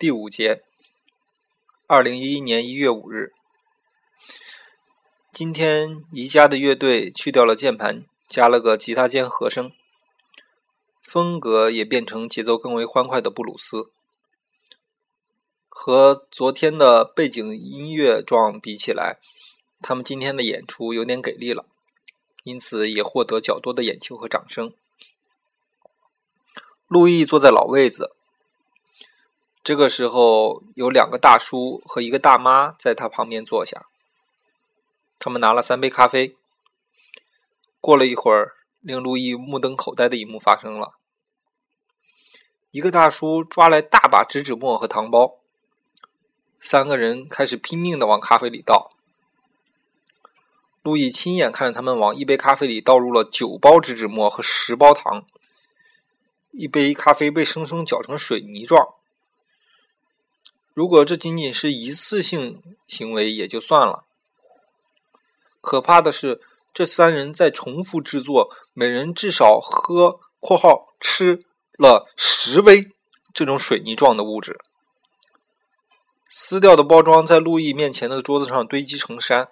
第五节，二零一一年一月五日，今天宜家的乐队去掉了键盘，加了个吉他兼和声，风格也变成节奏更为欢快的布鲁斯。和昨天的背景音乐状比起来，他们今天的演出有点给力了，因此也获得较多的眼球和掌声。路易坐在老位子。这个时候，有两个大叔和一个大妈在他旁边坐下。他们拿了三杯咖啡。过了一会儿，令路易目瞪口呆的一幕发生了：一个大叔抓来大把纸纸墨和糖包，三个人开始拼命的往咖啡里倒。路易亲眼看着他们往一杯咖啡里倒入了九包纸纸墨和十包糖，一杯咖啡被生生搅成水泥状。如果这仅仅是一次性行为也就算了，可怕的是，这三人在重复制作，每人至少喝（括号吃了十杯）这种水泥状的物质。撕掉的包装在路易面前的桌子上堆积成山。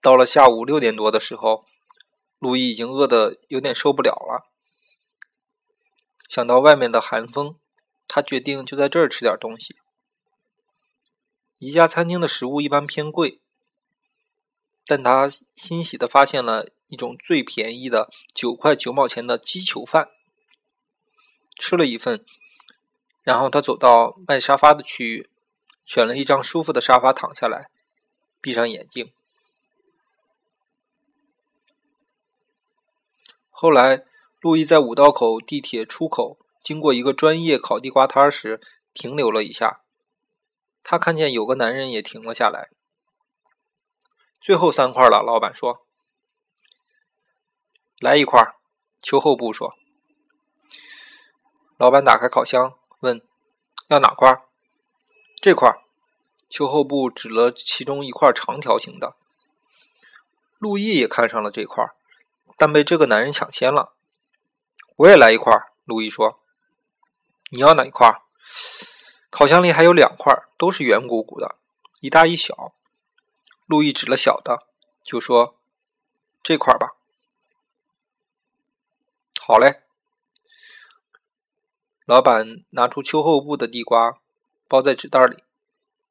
到了下午六点多的时候，路易已经饿得有点受不了了。想到外面的寒风，他决定就在这儿吃点东西。宜家餐厅的食物一般偏贵，但他欣喜的发现了一种最便宜的九块九毛钱的鸡球饭，吃了一份，然后他走到卖沙发的区域，选了一张舒服的沙发躺下来，闭上眼睛。后来。路易在五道口地铁出口经过一个专业烤地瓜摊时，停留了一下。他看见有个男人也停了下来。最后三块了，老板说：“来一块。”秋后部说。老板打开烤箱，问：“要哪块？”这块。秋后部指了其中一块长条形的。路易也看上了这块，但被这个男人抢先了。我也来一块，路易说：“你要哪一块？”烤箱里还有两块，都是圆鼓鼓的，一大一小。路易指了小的，就说：“这块吧。”好嘞。老板拿出秋后部的地瓜，包在纸袋里，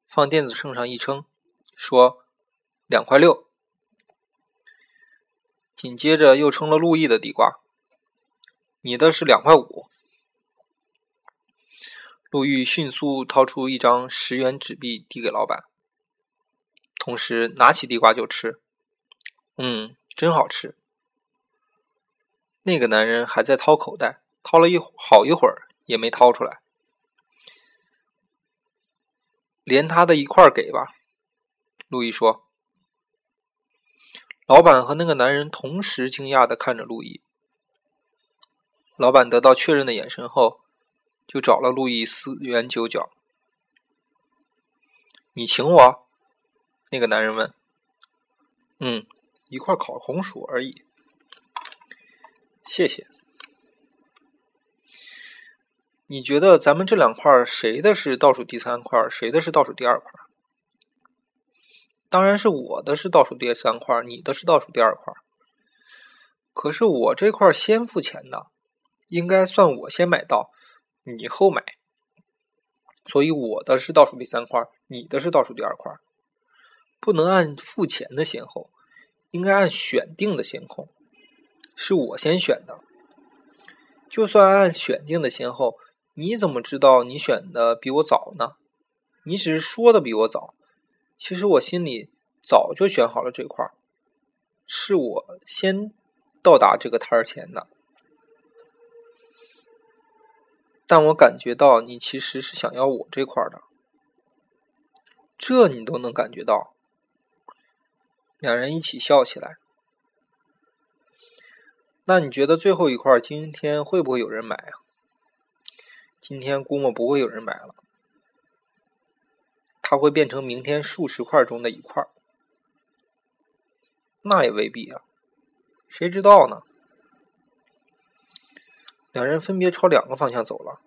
放电子秤上一称，说：“两块六。”紧接着又称了路易的地瓜。你的是两块五。陆毅迅速掏出一张十元纸币递给老板，同时拿起地瓜就吃。嗯，真好吃。那个男人还在掏口袋，掏了一好一会儿也没掏出来。连他的一块给吧，路易说。老板和那个男人同时惊讶的看着路易。老板得到确认的眼神后，就找了路易斯元九角。你请我？那个男人问。嗯，一块烤红薯而已。谢谢。你觉得咱们这两块谁的是倒数第三块，谁的是倒数第二块？当然是我的是倒数第三块，你的是倒数第二块。可是我这块先付钱的。应该算我先买到，你后买，所以我的是倒数第三块，你的是倒数第二块，不能按付钱的先后，应该按选定的先后，是我先选的。就算按选定的先后，你怎么知道你选的比我早呢？你只是说的比我早，其实我心里早就选好了这块，是我先到达这个摊儿前的。但我感觉到你其实是想要我这块的，这你都能感觉到。两人一起笑起来。那你觉得最后一块今天会不会有人买啊？今天估摸不会有人买了，它会变成明天数十块中的一块。那也未必啊，谁知道呢？两人分别朝两个方向走了。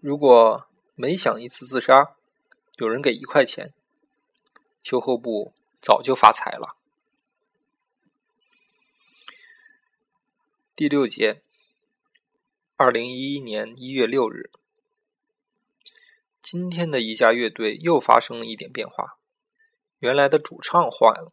如果每想一次自杀，有人给一块钱，秋后部早就发财了。第六节，二零一一年一月六日，今天的一家乐队又发生了一点变化，原来的主唱换了。